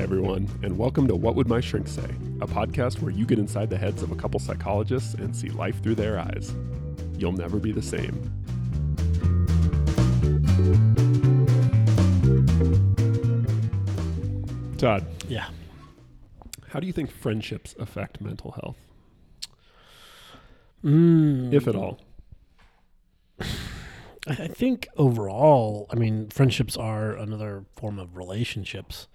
Hi, everyone, and welcome to What Would My Shrink Say, a podcast where you get inside the heads of a couple psychologists and see life through their eyes. You'll never be the same. Todd, Yeah. how do you think friendships affect mental health, Mm, if at all? I I think overall, I mean, friendships are another form of relationships,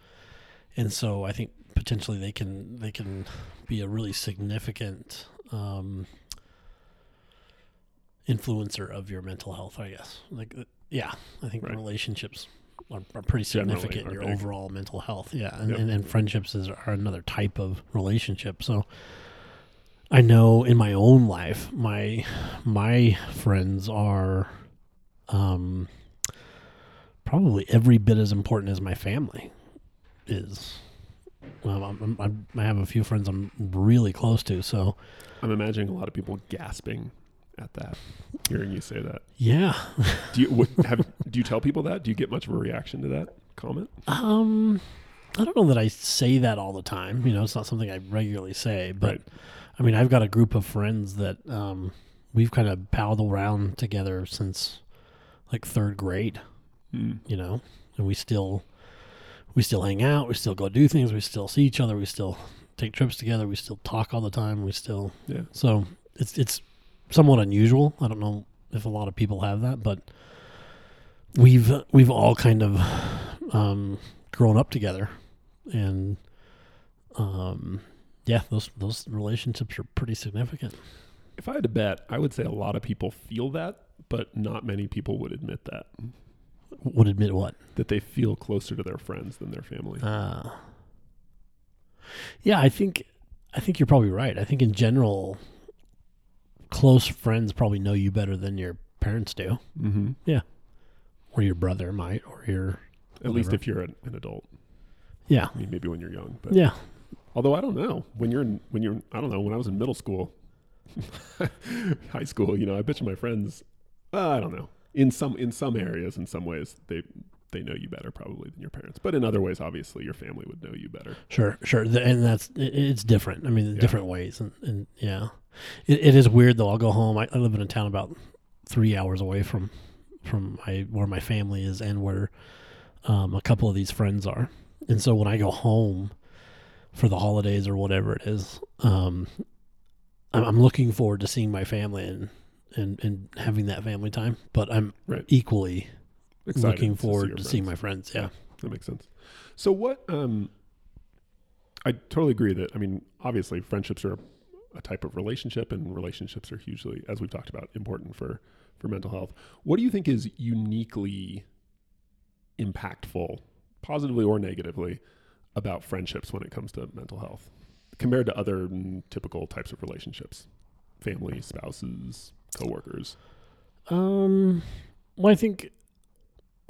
and so I think potentially they can they can be a really significant um, influencer of your mental health. I guess, like, uh, yeah, I think Right. relationships are, are pretty Generally significant in your big. overall mental health. Yeah, and, Yep. and, and friendships is, are another type of relationship. So. I know in my own life, my my friends are um, probably every bit as important as my family is. Um, I'm, I'm, I have a few friends I'm really close to, so I'm imagining a lot of people gasping at that, hearing you say that. yeah. Do you what, have? Do you tell people that? Do you get much of a reaction to that comment? Um, I don't know that I say that all the time. You know, it's not something I regularly say, but Right. I mean, I've got a group of friends that um, we've kind of palled around together since like third grade. Hmm. you know, and we still we still hang out, we still go do things, we still see each other, we still take trips together, we still talk all the time, we still Yeah. so it's it's somewhat unusual. I don't know if a lot of people have that, but we've we've all kind of um, grown up together, and um, yeah, those those relationships are pretty significant. If I had to bet, I would say a lot of people feel that, but not many people would admit that. Would admit what? That they feel closer to their friends than their family. Uh, yeah, I think I think you're probably right. I think in general, close friends probably know you better than your parents do, Mm-hmm. Yeah, or your brother might, or your At least if you're an, an adult. yeah, I mean, maybe when you're young, but yeah, although I don't know when you're in, when you're I don't know when I was in middle school, high school. You know, I bet you my friends. Uh, I don't know. In some in some areas, in some ways, they they know you better probably than your parents. But in other ways, obviously, your family would know you better. sure, sure, and that's it's different. I mean, Yeah. different ways, and, and yeah, it, it is weird though. I'll go home. I, I live in a town about three hours away from from my where my family is and where um, a couple of these friends are, and so when I go home for the holidays or whatever it is, um, I'm, I'm looking forward to seeing my family and, and and having that family time. But I'm Right. equally Excited looking to see forward to, seeing my friends. Yeah. That makes sense. So what? Um, I totally agree that I mean, obviously, friendships are a type of relationship, and relationships are hugely, as we've talked about, important for for mental health. What do you think is uniquely impactful, positively or negatively, about friendships when it comes to mental health, compared to other mm, typical types of relationships, family, spouses, coworkers? Um. Well, I think.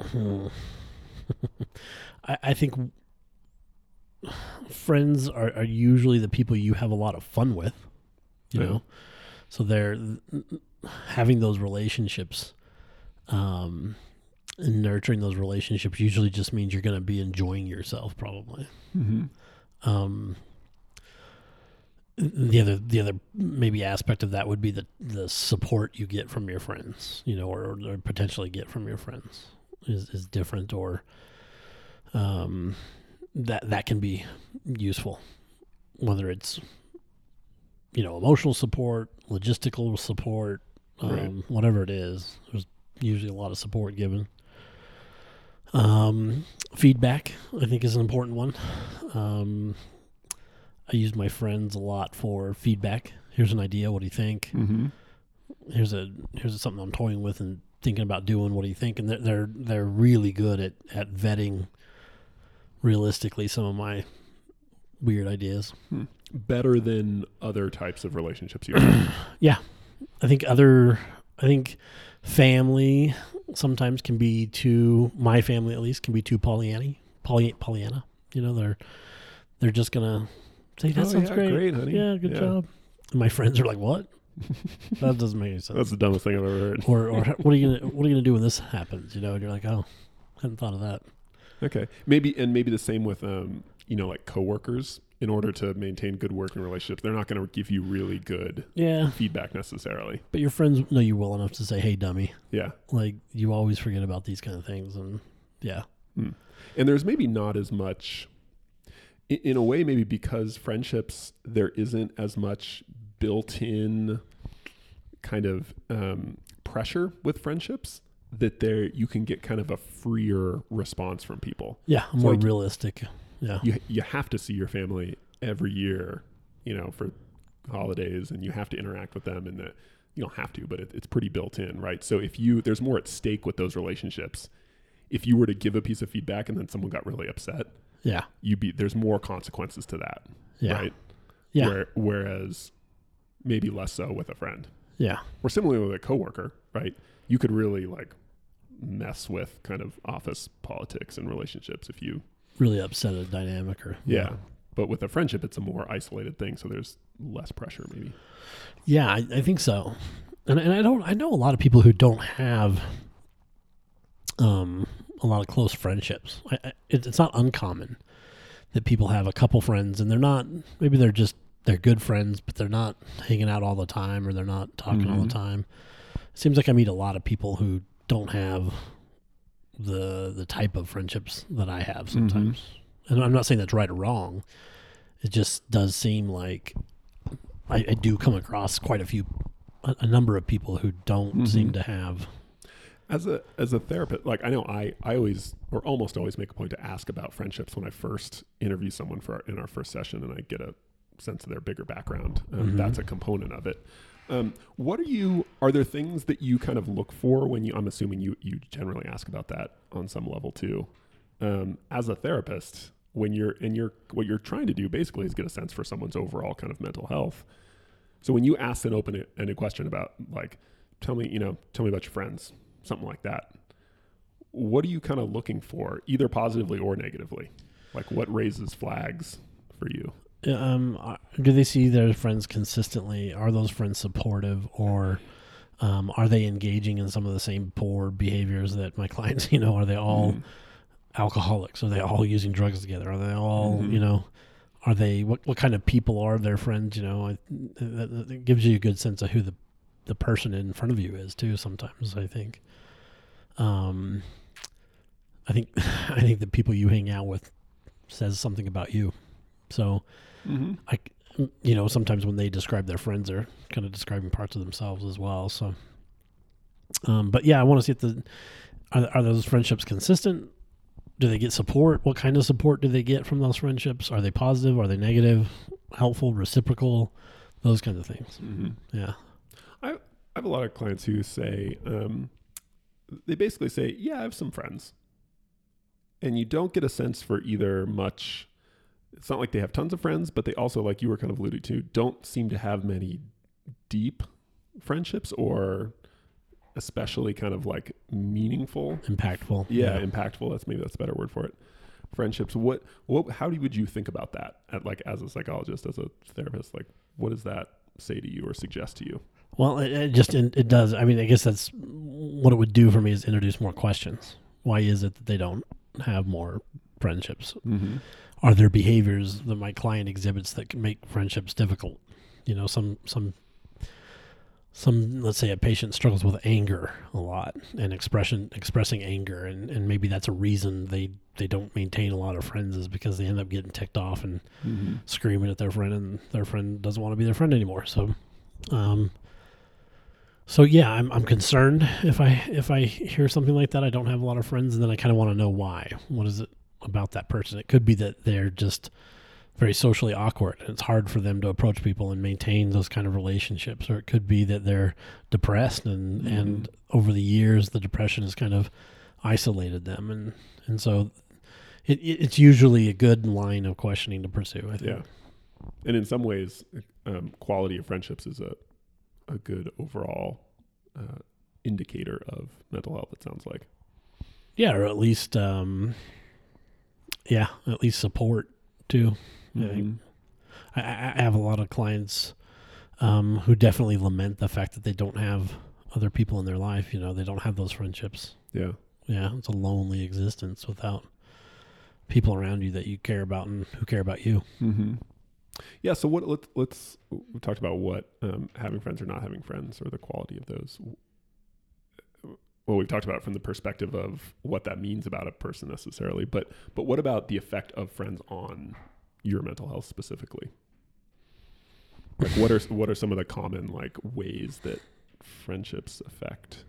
Hmm. I, I think friends are, are usually the people you have a lot of fun with. You Yeah. know, so they're having those relationships, um, and nurturing those relationships usually just means you're going to be enjoying yourself, probably. Mm-hmm. Um, the other the other maybe aspect of that would be the the support you get from your friends, you know, or, or potentially get from your friends is is different, or um, that that can be useful, whether it's you know emotional support, logistical support, um, Right. whatever it is. There's usually a lot of support given. Um, feedback, I think, is an important one. Um, I use my friends a lot for feedback. Here's an idea. What do you think? Mm-hmm. Here's a here's something I'm toying with and thinking about doing. What do you think? And they're they're, they're really good at at vetting realistically some of my weird ideas. Better than other types of relationships you have. Yeah. I think other I think family sometimes can be too my family at least can be too Pollyanna. Poly, Pollyanna. You know, they're they're just gonna say that Oh, sounds yeah, great. great, honey. Yeah, good Yeah. job. And my friends are like, What? that doesn't make any sense. That's the dumbest thing I've ever heard. or or what are you gonna what are you gonna do when this happens? You know, and you're like, Oh, hadn't thought of that. Okay, maybe and maybe the same with um, you know, like coworkers in order to maintain good working relationships. They're not going to give you really good Yeah, feedback necessarily. but your friends know you well enough to say, "Hey, dummy." Yeah. Like you always forget about these kind of things, and yeah, And there's maybe not as much, in a way, maybe because friendships, there isn't as much built in kind of um, pressure with friendships that there you can get kind of a freer response from people. yeah, So, more like- realistic. Yeah, You, you have to see your family every year, you know, for holidays and you have to interact with them and the, you don't have to, but it, it's pretty built in, right? So if you, there's more at stake with those relationships. If you were to give a piece of feedback and then someone got really upset, yeah, you be there's more consequences to that, yeah, right? yeah, Where, whereas maybe less so with a friend, yeah, or similarly with a coworker, right? You could really like mess with kind of office politics and relationships if you, really upset a dynamic or yeah. But with a friendship, it's a more isolated thing, so there's less pressure, maybe. Yeah, I, I think so. And and I don't I know a lot of people who don't have um a lot of close friendships. I, I, it, it's not uncommon that people have a couple friends and they're not maybe they're just they're good friends, but they're not hanging out all the time or they're not talking all Mhm. the time. It seems like I meet a lot of people who don't have the the type of friendships that I have sometimes. And I'm not saying that's right or wrong. It just does seem like I, I do come across quite a few, a, a number of people who don't Mhm. seem to have. As a as a therapist, like I know I I always or almost always make a point to ask about friendships when I first interview someone for our, in our first session, and I get a sense of their bigger background. Um, Mhm. That's a component of it. Um, what are you? Are there things that you kind of look for when you? I'm assuming you you generally ask about that on some level too. Um, as a therapist, when you're and you're what you're trying to do basically is get a sense for someone's overall kind of mental health. So when you ask an open ended question about like, tell me, you know, tell me about your friends, something like that. What are you kind of looking for, either positively or negatively? Like what raises flags for you? Um, uh, do they see their friends consistently? Are those friends supportive, or um, are they engaging in some of the same poor behaviors that my clients? You know, are they all Mhm. alcoholics? Are they all using drugs together? Are they all, Mhm. you know, are they what what kind of people are their friends? You know, I, that, that gives you a good sense of who the the person in front of you is too. Sometimes I think, um, I think I think the people you hang out with says something about you. So Mhm. I, you know, sometimes when they describe their friends, they're kind of describing parts of themselves as well. So, um, but yeah, I want to see if the are are those friendships consistent? Do they get support? What kind of support do they get from those friendships? Are they positive? Are they negative? Helpful? Reciprocal? Those kinds of things. Mhm. Yeah. I have a lot of clients who say, um, they basically say, yeah, I have some friends. And you don't get a sense for either much. It's not like they have tons of friends, but they also, like you were kind of alluding to, don't seem to have many deep friendships or especially kind of like meaningful. Impactful. Yeah, impactful. That's maybe that's a better word for it. Friendships. What? What? How do, would you think about that? At like as a psychologist, as a therapist, like what does that say to you or suggest to you? Well, it, it just it, it does. I mean, I guess that's what it would do for me is introduce more questions. Why is it that they don't have more friendships? Mm-hmm. are there behaviors that my client exhibits that can make friendships difficult? You know, some some some let's say a patient struggles with anger a lot and expression expressing anger and, and maybe that's a reason they they don't maintain a lot of friends is because they end up getting ticked off and Mm-hmm. screaming at their friend and their friend doesn't want to be their friend anymore. So um so yeah, I'm I'm concerned if I if I hear something like that. I don't have a lot of friends and then I kind of want to know why. What is it about that person? It could be that they're just very socially awkward and it's hard for them to approach people and maintain those kind of relationships or it could be that they're depressed and Mhm. and over the years the depression has kind of isolated them and and so it, it, it's usually a good line of questioning to pursue i think Yeah. And in some ways, um, quality of friendships is a a good overall uh, indicator of mental health. It sounds like. yeah or at least um yeah at least support too Mhm. I, I I have a lot of clients um, who definitely lament the fact that they don't have other people in their life. You know, they don't have those friendships. Yeah. Yeah, it's a lonely existence without people around you that you care about and who care about you. Mm-hmm. Yeah. So what? Let's let's we talked about what um, having friends or not having friends or the quality of those. Well, we've talked about it from the perspective of what that means about a person necessarily, but but what about the effect of friends on your mental health specifically? Like what are what are some of the common like ways that friendships affect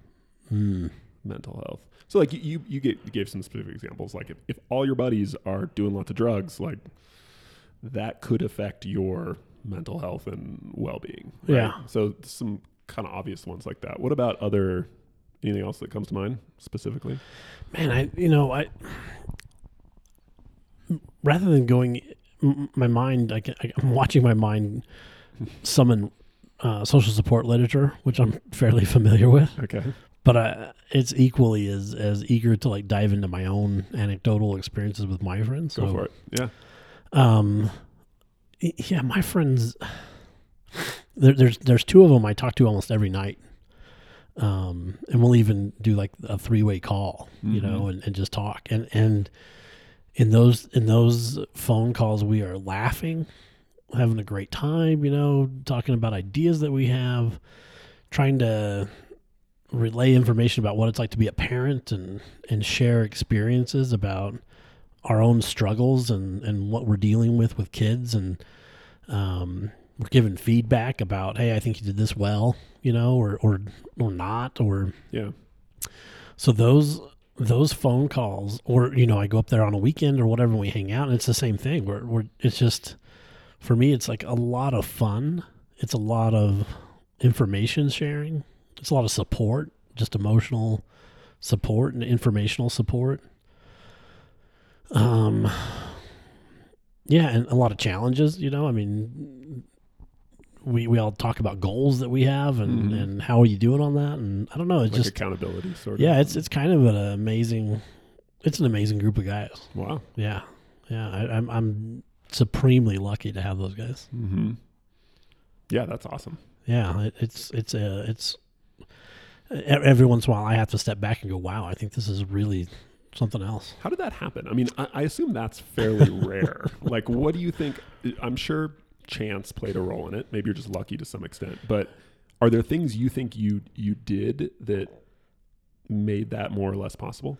Mm. mental health. So like you you, you gave, you gave some specific examples. Like if, if all your buddies are doing lots of drugs, like that could affect your mental health and well being. Yeah. So some kind of obvious ones like that. What about other anything else that comes to mind specifically? Man, I you know I rather than going my mind, I, I'm watching my mind summon uh, social support literature, which I'm fairly familiar with. Okay. but I, it's equally as as eager to like dive into my own anecdotal experiences with my friends. Go So, for it. Yeah. Um, yeah, my friends. There, there's there's two of them I talk to almost every night. Um, and we'll even do like a three way call, you know, Mhm. and, and just talk. And and in those in those phone calls, we are laughing, having a great time, you know, talking about ideas that we have, trying to relay information about what it's like to be a parent and and share experiences about our own struggles and and what we're dealing with with kids. And um we're giving feedback about hey I think you did this well you know or or or not or Yeah. so those those phone calls or you know I go up there on a weekend or whatever and we hang out and it's the same thing. We're, we're it's just for me it's like a lot of fun. It's a lot of information sharing. It's a lot of support just emotional support and informational support um yeah and a lot of challenges you know i mean we we all talk about goals that we have and Mhm. and how are you doing on that and i don't know it's Like just accountability sort of. yeah it's it's kind of an amazing it's an amazing group of guys wow. yeah yeah I, i'm i'm supremely lucky to have those guys Mm-hmm. Yeah, that's awesome. yeah it, it's it's a it's every once in a while i have to step back and go wow i think this is really something else How did that happen? I mean, I, I assume that's fairly rare. Like, what do you think? I'm sure chance played a role in it. Maybe you're just lucky to some extent. But are there things you think you you did that made that more or less possible?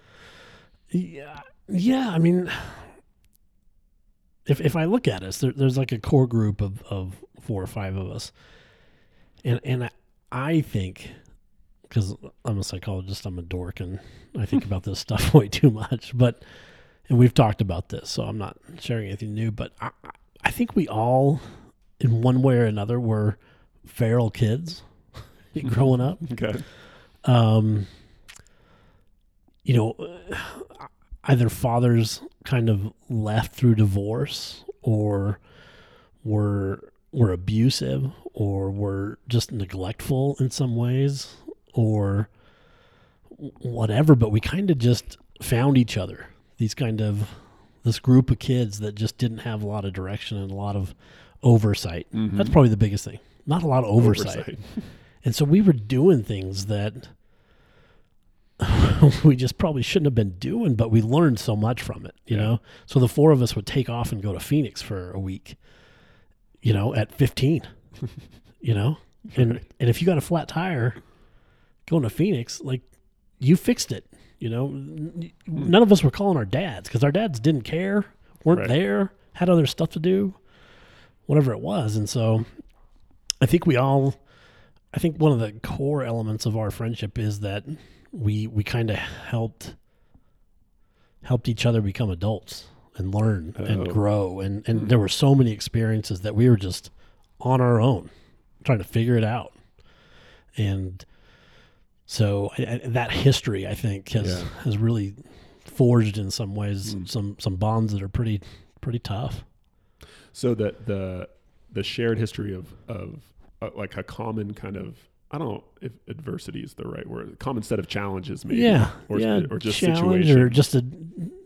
Yeah, yeah. I mean, if if I look at us, there, there's like a core group of of four or five of us, and and I, I think because I'm a psychologist, I'm a dork, and I think about this stuff way too much. But and we've talked about this, so I'm not sharing anything new. But I, I- think we all, in one way or another, were feral kids growing up Okay. um, you know, either fathers kind of left through divorce or were were abusive or were just neglectful in some ways or whatever but we kind of just found each other these kind of this group of kids that just didn't have a lot of direction and a lot of oversight Mhm. that's probably the biggest thing not a lot of oversight. And so we were doing things that we just probably shouldn't have been doing, but we learned so much from it, you Yeah. know? So the four of us would take off and go to Phoenix for a week, you know, at 15, you know? And, and if you got a flat tire going to Phoenix, like you fixed it, you know? None of us were calling our dads because our dads didn't care, weren't Right. there, had other stuff to do, whatever it was. And so I think we all, I think one of the core elements of our friendship is that we we kind of helped helped each other become adults and learn and Oh. grow and and Hmm. there were so many experiences that we were just on our own trying to figure it out and so I, I, that history I think has Yeah. has really forged in some ways Hmm. some some bonds that are pretty pretty tough So that the the shared history of of uh, like a common kind of I don't know if adversity is the right word. Common set of challenges, maybe. yeah, or, yeah, or just challenge situation. or just a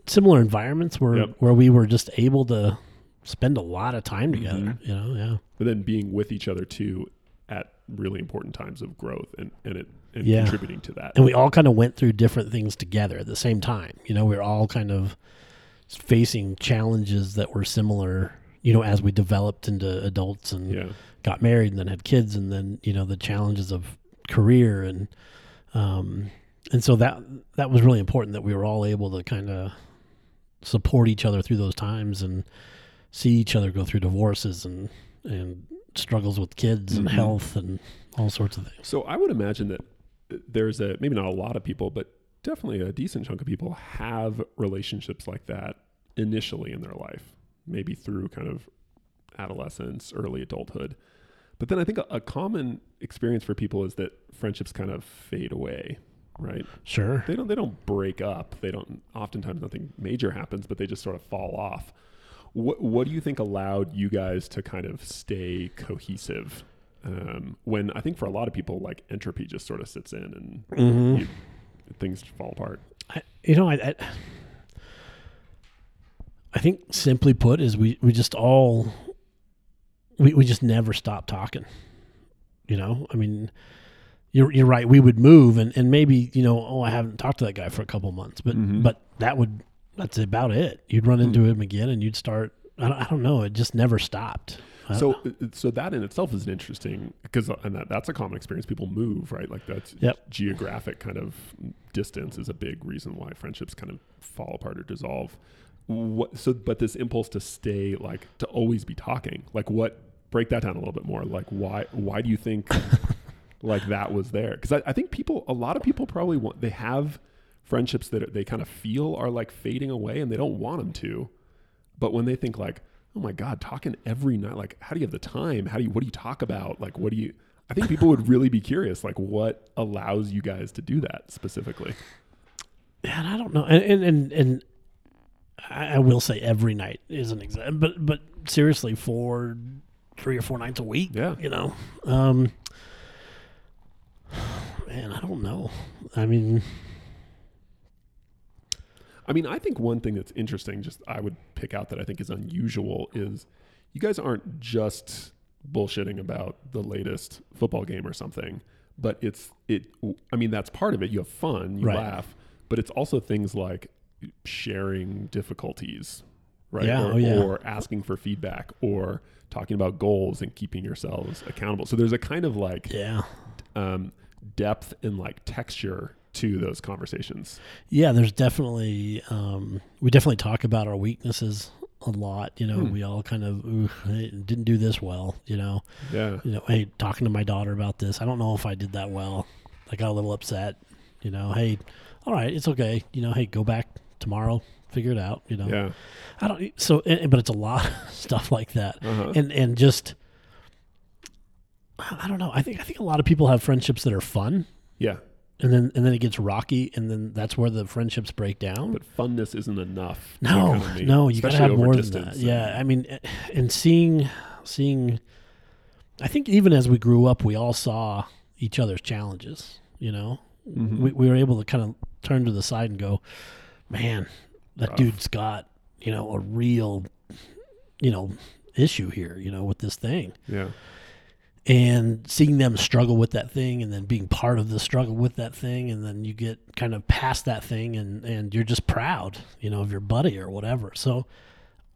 similar environments where Yep. where we were just able to spend a lot of time together. Mhm. You know, yeah, but then being with each other too at really important times of growth and and it and Yeah. contributing to that. and we all kind of went through different things together at the same time. You know, we were all kind of facing challenges that were similar. You know, as we developed into adults and Yeah. got married and then had kids, and then you know the challenges of career and um, and so that that was really important that we were all able to kind of support each other through those times and see each other go through divorces and and struggles with kids and Mhm. health and all sorts of things. So I would imagine that there's a maybe not a lot of people, but definitely a decent chunk of people have relationships like that initially in their life, maybe through kind of adolescence, early adulthood. But then I think a, a common experience for people is that friendships kind of fade away, right? Sure. They don't they don't break up. They don't oftentimes nothing major happens, but they just sort of fall off. What what do you think allowed you guys to kind of stay cohesive? Um, when I think for a lot of people, like entropy just sort of sits in and hmm you, things fall apart. I, you know, I, I I think simply put is we we just all we we just never stop talking. You know, I mean, you're you're right. We would move and and maybe you know, oh, I haven't talked to that guy for a couple months, but Mhm. but that would that's about it. You'd run into him again, and you'd start. I don't, I don't know. It just never stopped. So uh, so that in itself is an interesting because and that, that's a common experience. People move, right? Like that's Yep. geographic kind of distance is a big reason why friendships kind of fall apart or dissolve. What so but this impulse to stay like to always be talking. Like what break that down a little bit more. Like why why do you think like that was there? Because I, I think people a lot of people probably want they have friendships that they kind of feel are like fading away and they don't want them to. But when they think like, oh my God, talking every night, like how do you have the time? How do you what do you talk about? Like what do you I think people would really be curious, like what allows you guys to do that specifically. and I don't know, and and and, and I, I will say every night is an exam, but but seriously, for three or four nights a week, Yeah. you know, um, man, I don't know. I mean, I mean, I think one thing that's interesting, just I would pick out that I think is unusual is you guys aren't just bullshitting about the latest football game or something, but it's it. I mean, that's part of it. You have fun, you Right. laugh, but it's also things like sharing difficulties, right? Yeah, or, oh, yeah. or asking for feedback, or talking about goals and keeping yourselves accountable. So there's a kind of like yeah, um, depth and like texture to those conversations. yeah. There's definitely um, we definitely talk about our weaknesses a lot. You know, Hmm. we all kind of didn't do this well. You know, Yeah. you know, hey, talking to my daughter about this, I don't know if I did that well. I got a little upset. You know, hey, all right, it's okay. You know, hey, go back tomorrow, figure it out. You know, Yeah. I don't. So, and- but it's a lot of stuff like that, Uh-huh. and and just, I don't know. I think I think a lot of people have friendships that are fun, yeah. And then and then it gets rocky, and then that's where the friendships break down. But funness isn't enough. No, make- no, you gotta have more than that. Yeah, I mean, eh, and seeing, seeing, I think even as we grew up, we all saw each other's challenges. You know, Mhm. we we were able to kind of turn to the side and go, man, that Rough. dude's got you know a real, you know, issue here. You know, with this thing, yeah. And seeing them struggle with that thing and then being part of the struggle with that thing and then you get kind of past that thing and and you're just proud you know of your buddy or whatever. So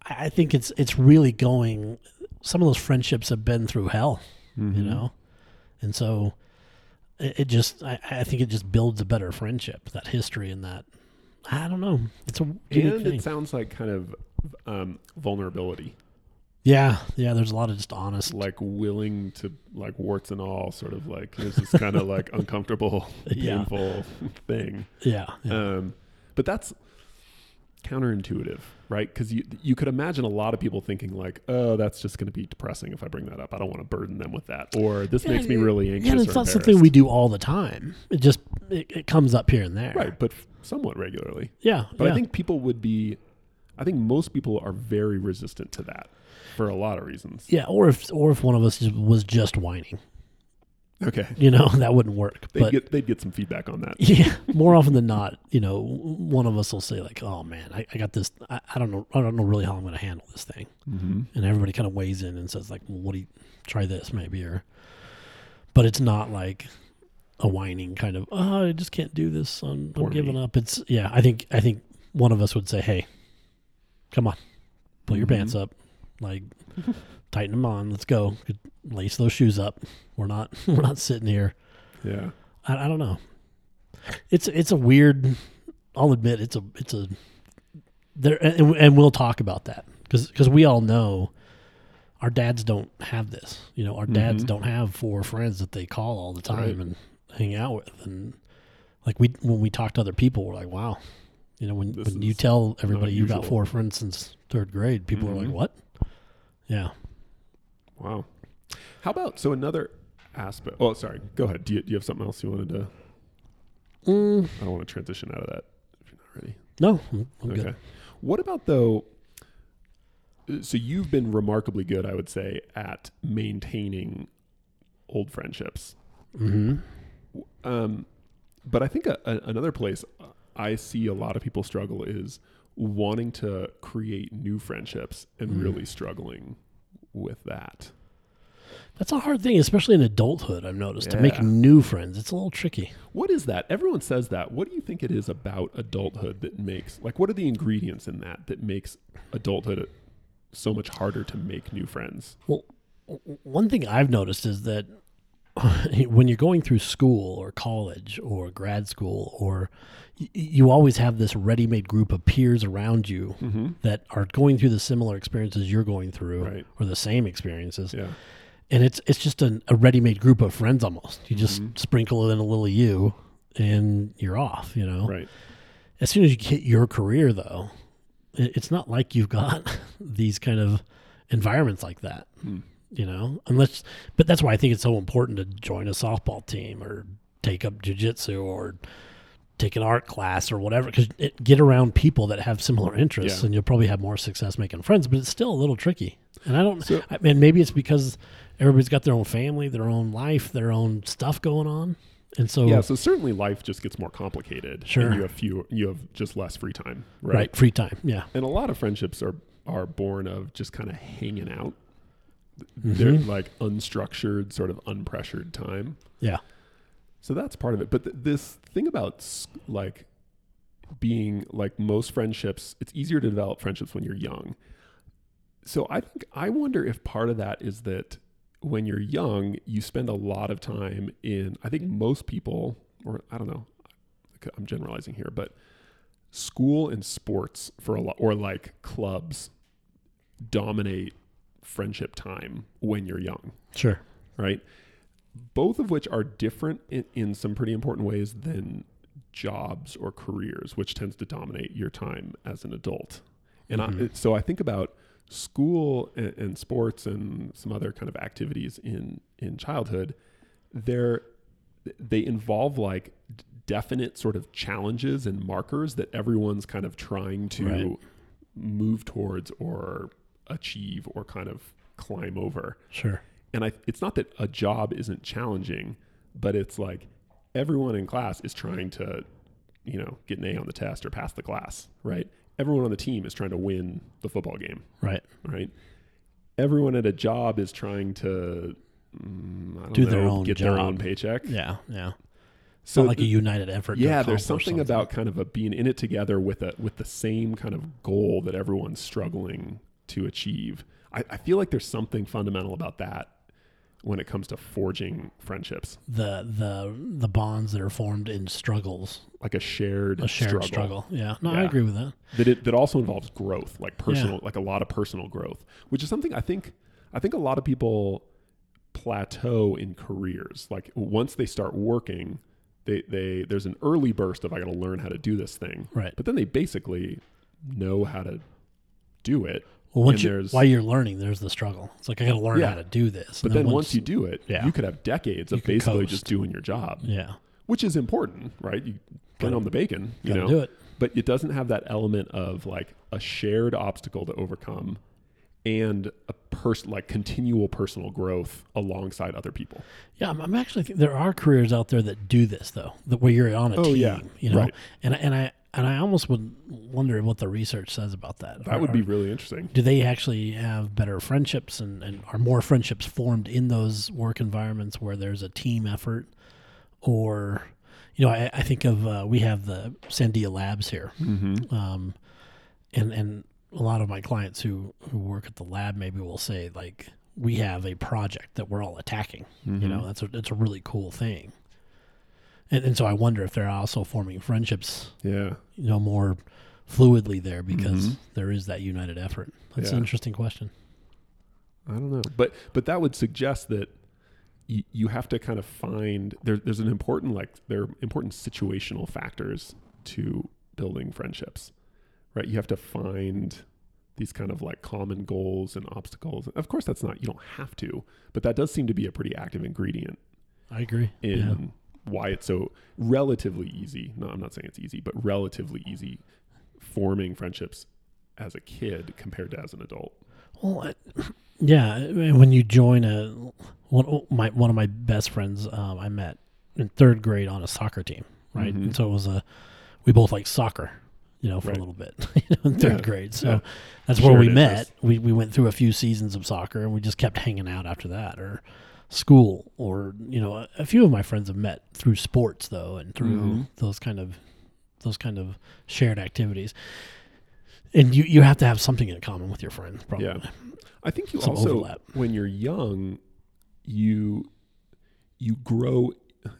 i think it's it's really going some of those friendships have been through hell you Mhm. know? And so it, it just I, I think it just builds a better friendship that history and that i don't know. It's a And it sounds like kind of um, vulnerability, yeah yeah there's a lot of just honest like willing to like warts and all, sort of like here's this kind of like uncomfortable, Yeah. painful thing. yeah, yeah. Um, but that's counterintuitive, right? Because you you could imagine a lot of people thinking like, oh, that's just going to be depressing if I bring that up. I don't want to burden them with that, or this makes me really anxious. Yeah, it's not something we do all the time. It just it, it comes up here and there. right, but f- somewhat regularly. Yeah. But yeah. I think people would be, I think most people are very resistant to that for a lot of reasons. Yeah, or if or if one of us was just whining, Okay. you know, that wouldn't work. They'd but get they'd get some feedback on that. yeah, more often than not, you know, one of us will say like, "Oh man, I, I got this. I, I don't know. I don't know really how I'm going to handle this thing." Mm-hmm. And everybody kind of weighs in and says like, well, "What do you try this maybe?" Or, but it's not like a whining kind of, "Oh, I just can't do this. I'm, I'm giving me." up." It's yeah. I think I think one of us would say, "Hey, come on, pull your Mhm. pants up, like tighten them on. Let's go. Lace those shoes up. We're not we're not sitting here. Yeah. I, I don't know. It's it's a weird. I'll admit it's a it's a there and, and we'll talk about that because because we all know our dads don't have this. You know, our dads Mhm. don't have four friends that they call all the time Right. and hang out with. And like we when we talk to other people, we're like, wow. You know, when This when you tell everybody you got four friends since third grade, people are Mhm. like, what? Yeah. Wow. How about so another aspect? Oh, sorry. Go ahead. Do you, do you have something else you wanted to? Mm, I don't want to transition out of that if you're not ready. no, I'm, I'm okay. good. What about though? So you've been remarkably good, I would say, at maintaining old friendships. hmm Um, but I think a, a, another place I see a lot of people struggle is wanting to create new friendships and Mm. really struggling with that. That's a hard thing, especially in adulthood. I've noticed to make new friends. It's a little tricky. What is that? Everyone says that. What do you think it is about adulthood that makes like what are the ingredients in that that makes adulthood so much harder to make new friends? Well, one thing I've noticed is that when you're going through school or college or grad school, or you always have this ready-made group of peers around you Mm-hmm. that are going through the similar experiences you're going through, Right. or the same experiences, Yeah. and it's it's just an, a ready-made group of friends almost. You just Mhm. sprinkle in a little you, and you're off. You know. Right. As soon as you hit your career, though, it, it's not like you've got these kind of environments like that Hmm. You know unless but that's why i think it's so important to join a softball team or take up jujitsu or take an art class or whatever because get around people that have similar interests Yeah. and you'll probably have more success making friends but it's still a little tricky and i don't So- I mean maybe it's because everybody's got their own family their own life their own stuff going on and so Yeah, so certainly life just gets more complicated. and Sure. you have few you have just less free time, right. right? free time yeah And a lot of friendships are are born of just kind of hanging out. They're Mhm. like unstructured, sort of unpressured time. yeah So that's part of it. But th- this thing about like being like most friendships, it's easier to develop friendships when you're young. So I think I wonder if part of that is that when you're young, you spend a lot of time in. I think most people, or I don't know, I'm generalizing here, but school and sports for a lot, or like clubs, dominate friendship time when you're young sure right? Both of which are different in, in some pretty important ways than jobs or careers, which tends to dominate your time as an adult. And I, Mhm. so I think about school and, and sports and some other kind of activities in in childhood. They're they involve like definite sort of challenges and markers that everyone's kind of trying to Right. move towards or achieve or kind of climb over. Sure. And I, it's not that a job isn't challenging, but it's like everyone in class is trying to, you know, get an A on the test or pass the class, right? Everyone on the team is trying to win the football game, right. Right? Everyone at a job is trying to mm, I don't Do know, their own get their own paycheck. yeah yeah. So not like a united effort to yeah, there's accomplish something, about kind of a being in it together with a with the same kind of goal that everyone's struggling to achieve. I, I feel like there's something fundamental about that when it comes to forging friendships, the the the bonds that are formed in struggles, like a shared a shared struggle. struggle, Yeah, no, I agree with that. that it that also involves growth, like personal, like a lot of personal growth, which is something I think I think a lot of people plateau in careers. Like once they start working, they they there's an early burst of I got to learn how to do this thing, Right. but then they basically know how to do it. Well, once you while you're learning, there's the struggle. It's like I got to learn Yeah. how to do this. But And then once you do it, yeah. you could have decades You of basically coast. just doing your job, yeah, which is important, right? You get on the bacon, you know. do it. but it doesn't have that element of like a shared obstacle to overcome and a person like continual personal growth alongside other people. Yeah, I'm, I'm actually there are careers out there that do this though, that where you're on a Oh, team. yeah. you know, Right. and and I and I almost would wonder what the research says about that. That Are- would be really interesting. do they actually have better friendships and, and are more friendships formed in those work environments where there's a team effort or you know i, I think of uh, we have the sandia labs here Mm-hmm. um, and and a lot of my clients who who work at the lab maybe will say like we have a project that we're all attacking. You know, that's a that's a really cool thing. And and so I wonder if they're also forming friendships, yeah. you know, more fluidly there because Mhm. there is that united effort. That's Yeah. an interesting question. I don't know, but but that would suggest that you, you have to kind of find there, there's an important like there are important situational factors to building friendships, right? You have to find these kind of like common goals and obstacles. Of course, that's not you don't have to, but that does seem to be a pretty active ingredient I agree. in yeah. Why it's so relatively easy. No, I'm not saying it's easy, but relatively easy forming friendships as a kid compared to as an adult. Well, I, yeah. When you join a one, my one of my best friends, um, I met in third grade on a soccer team, right? Mhm. And so it was a we both like soccer, you know, for Right. a little bit you know, in third Yeah, grade. So yeah. that's where we met. We we went through a few seasons of soccer, and we just kept hanging out after that, or school, or you know, a, few of my friends have met through sports though, and through Mhm. those kind of those kind of shared activities. And you, you have to have something in common with your friends, probably. Yeah. I think you Some also overlap. when you're young, you you grow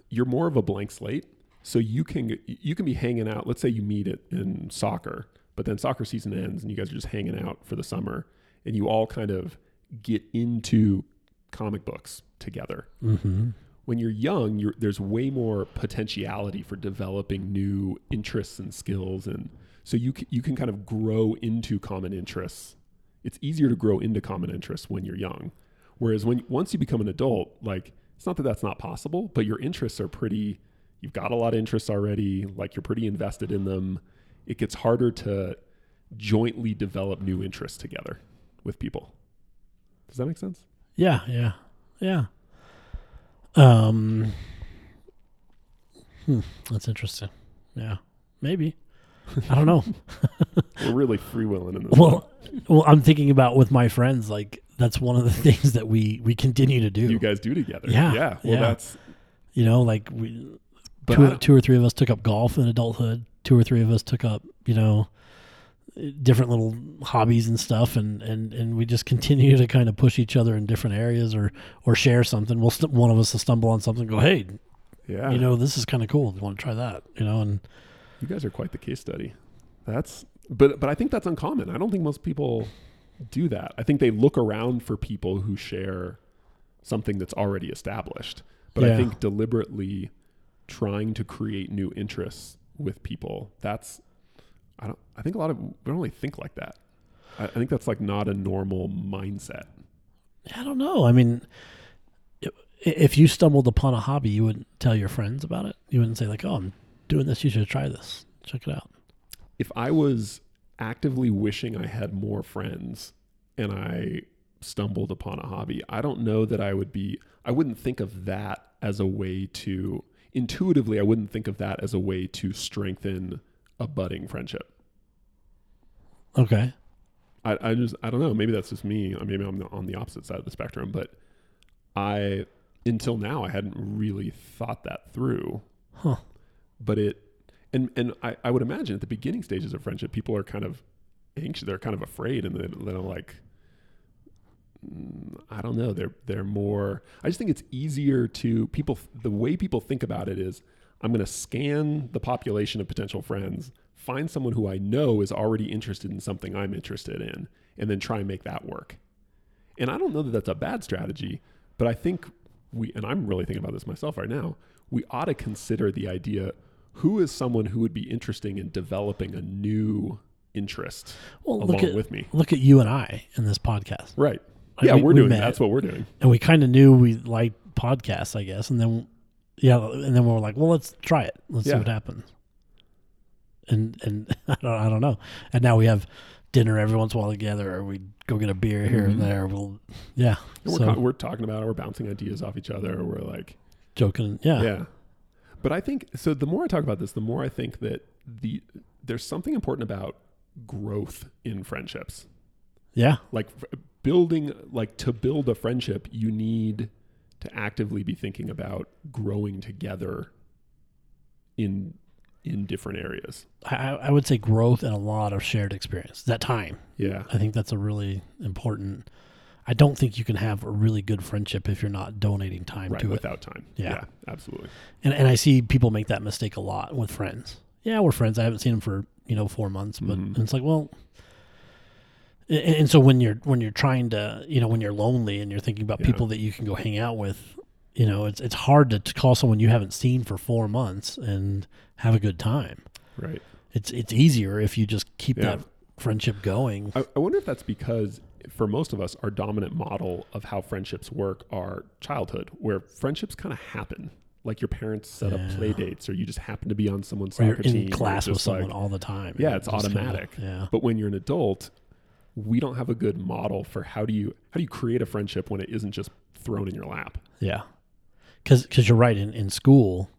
you're more of a blank slate. So you can you can be hanging out. Let's say you meet it in soccer, but then soccer season ends and you guys are just hanging out for the summer and you all kind of get into comic books together. Mm-hmm. When you're young, you're, there's way more potentiality for developing new interests and skills and so you can, you can kind of grow into common interests it's easier to grow into common interests when you're young. Whereas when once you become an adult, like it's not that that's not possible, but your interests are pretty. You've got a lot of interests already. Like you're pretty invested in them. It gets harder to jointly develop new interests together with people. Does that make sense? Yeah, yeah, yeah. Um, hmm, that's interesting. Yeah, maybe. I don't know. We're really freewheeling in this. one. well, well, I'm thinking about with my friends. Like that's one of the things that we we continue to do. you guys do together. Yeah, yeah. Well, yeah. that's. You know, like we But two, two or three of us took up golf in adulthood. Two or three of us took up, you know, different little hobbies and stuff, and and and we just continue to kind of push each other in different areas or or share something. We'll st- one of us will stumble on something, and go, hey, yeah. you know, this is kind of cool. You want to try that? You know, and You guys are quite the case study. That's but but I think that's uncommon. I don't think most people do that. I think they look around for people who share something that's already established. But I think deliberately trying to create new interests with people, that's I don't I think a lot of we don't really think like that. I, I think that's like not a normal mindset. I don't know. I mean, if you stumbled upon a hobby, you wouldn't tell your friends about it. You wouldn't say like, "Oh, I'm doing this. You should try this. Check it out." if I was actively wishing I had more friends and I stumbled upon a hobby, I don't know that I would be, I wouldn't think of that as a way to, intuitively, I wouldn't think of that as a way to strengthen a budding friendship. Okay. I, I just, I don't know. Maybe that's just me. Maybe I'm on the opposite side of the spectrum, but I, until now, I hadn't really thought that through. Huh. but it and and I, I would imagine at the beginning stages of friendship people are kind of anxious they're kind of afraid and they, they're like mm, i don't know they're they're more i just think it's easier to people the way people think about it is i'm going to scan the population of potential friends find someone who i know is already interested in something i'm interested in and then try and make that work. And i don't know that that's a bad strategy but i think we and i'm really thinking about this myself right now we ought to consider the idea who is someone who would be interesting in developing a new interest Well, along look at with me? look at you and I in this podcast. right. Like, yeah we- are doing that's what we're doing. and we kind of knew we liked podcasts, I guess, and then yeah, and then we were like, well, let's try it. Let's see Yeah. what happens. And and I don't I don't know. And now we have dinner every once in a while together, or we go get a beer here and mm-hmm. there. We'll yeah, And we're, so co- we're talking about it we're bouncing ideas off each other we're like joking. Yeah, yeah but i think so the more i talk about this the more i think that the there's something important about growth in friendships yeah, like f- building like to build a friendship you need to actively be thinking about growing together in in different areas. I, I would say growth and a lot of shared experience. That time. Yeah. I think that's a really important. I don't think you can have a really good friendship if you're not donating time Right. to it. Without time. Yeah. absolutely. And and I see people make that mistake a lot with friends. Yeah, we're friends. I haven't seen them for you know four months, but Mhm. it's like, well, and, and so when you're when you're trying to you know when you're lonely and you're thinking about Yeah. people that you can go hang out with, you know, it's it's hard to, to call someone you haven't seen for four months and have a good time. Right. It's it's easier if you just keep Yeah. that friendship going. I, I wonder if that's because for most of us, our dominant model of how friendships work are childhood, where friendships kind of happen. Like your parents set up Yeah. play dates, or you just happen to be on someone's Or you're soccer team. in class with just like- someone all the time. Yeah, it's just kinda- automatic. yeah. But when you're an adult, we don't have a good model for how do you how do you create a friendship when it isn't just thrown in your lap. Yeah, because because you're right. In in school,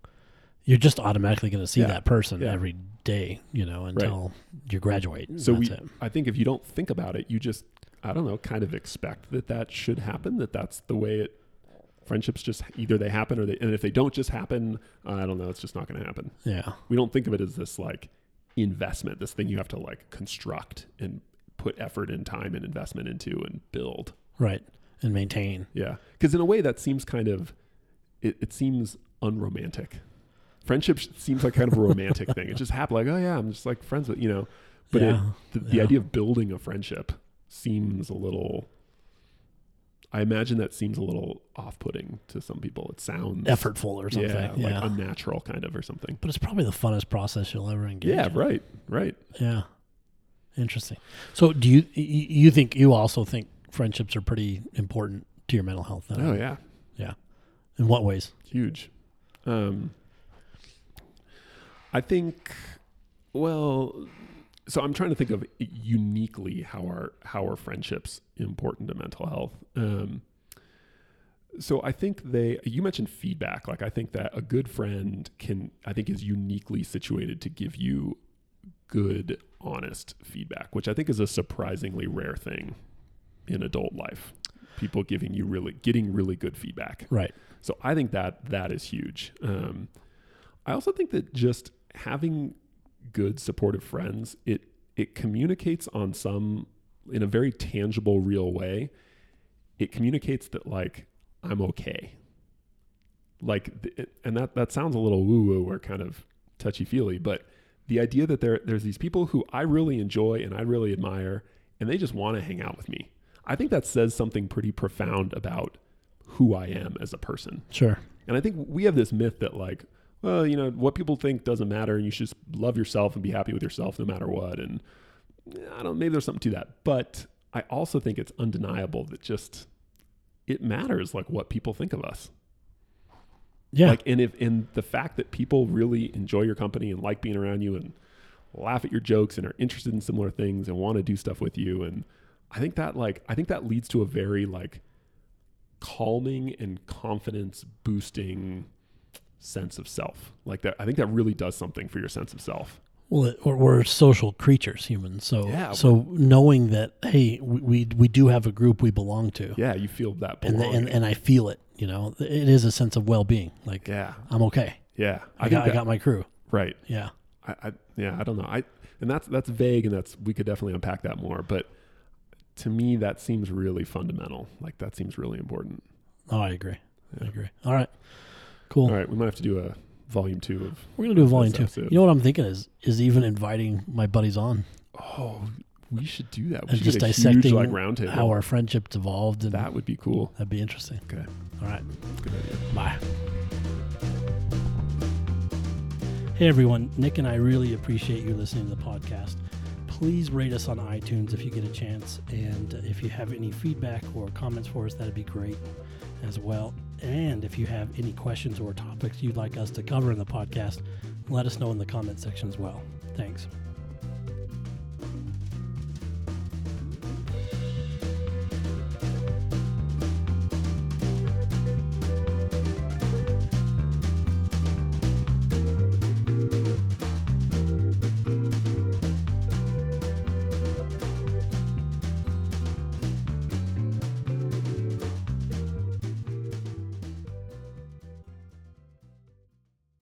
you're just automatically going to see Yeah. that person Yeah. every day. You know, until you graduate. So we, it. I think if you don't think about it, you just, I don't know, kind of expect that that should happen. That that's the way it. Friendships just either they happen or they, and if they don't just happen, I don't know, it's just not going to happen. Yeah, We don't think of it as this like investment, this thing you have to like construct and put effort and time and investment into and build. right. And maintain. Yeah, because in a way that seems kind of, it, it seems unromantic. Friendship seems like kind of a romantic thing. It just happened, like, oh yeah, I'm just like friends with you know. But it, the, the Yeah. idea of building a friendship seems a little i imagine that seems a little off-putting to some people it sounds effortful or something. yeah, Yeah, like unnatural kind of or something but it's probably the funnest process you'll ever engage. yeah in. right right Yeah, interesting. So, do you you think you also think friendships are pretty important to your mental health? Then? oh yeah, yeah In what ways? huge um i think well so i'm trying to think of uniquely how our how are friendships important to mental health um so i think they you mentioned feedback like i think that a good friend can i think is uniquely situated to give you good honest feedback which i think is a surprisingly rare thing in adult life people giving you really getting really good feedback Right. so I think that that is huge. Um, I also think that just having good supportive friends it it communicates on some in a very tangible, real way. It communicates that like I'm okay. Like, and that that sounds a little woo woo or kind of touchy feely, but the idea that there there's these people who I really enjoy and I really admire, and they just want to hang out with me. I think that says something pretty profound about who I am as a person. Sure. And I think we have this myth that like, well, you know, what people think doesn't matter, and you should just love yourself and be happy with yourself no matter what. And eh, I don't. Maybe there's something to that, but I also think it's undeniable that just it matters like what people think of us. Yeah. Like, and if and the fact that people really enjoy your company and like being around you and laugh at your jokes and are interested in similar things and want to do stuff with you, and I think that like I think that leads to a very like calming and confidence boosting sense of self. Like that, I think that really does something for your sense of self. Well, we're, we're social creatures, humans. So, Yeah, so knowing that, hey, we, we we do have a group we belong to, Yeah, you feel that and, belonging. and and I feel it. You know, it is a sense of well being. Like yeah, I'm okay. yeah. I, think got I got my crew. right. Yeah. I, I yeah, I don't know. I and that's that's vague, and that's we could definitely unpack that more. But to me, that seems really fundamental. Like that seems really important. Oh, I agree. I agree. All right. Cool. All right, we might have to do a volume two of. We're gonna do a volume two. episode. You know what I'm thinking is is even inviting my buddies on, Oh, we should do that. We And should just dissecting huge like roundtable. how our friendships evolved, and that would be cool. that'd be interesting. Okay, All right. good idea. Bye. Hey everyone, Nick and I really appreciate you listening to the podcast. Please rate us on iTunes if you get a chance. And if you have any feedback or comments for us, that'd be great as well. And if you have any questions or topics you'd like us to cover in the podcast, let us know in the comment section as well. Thanks.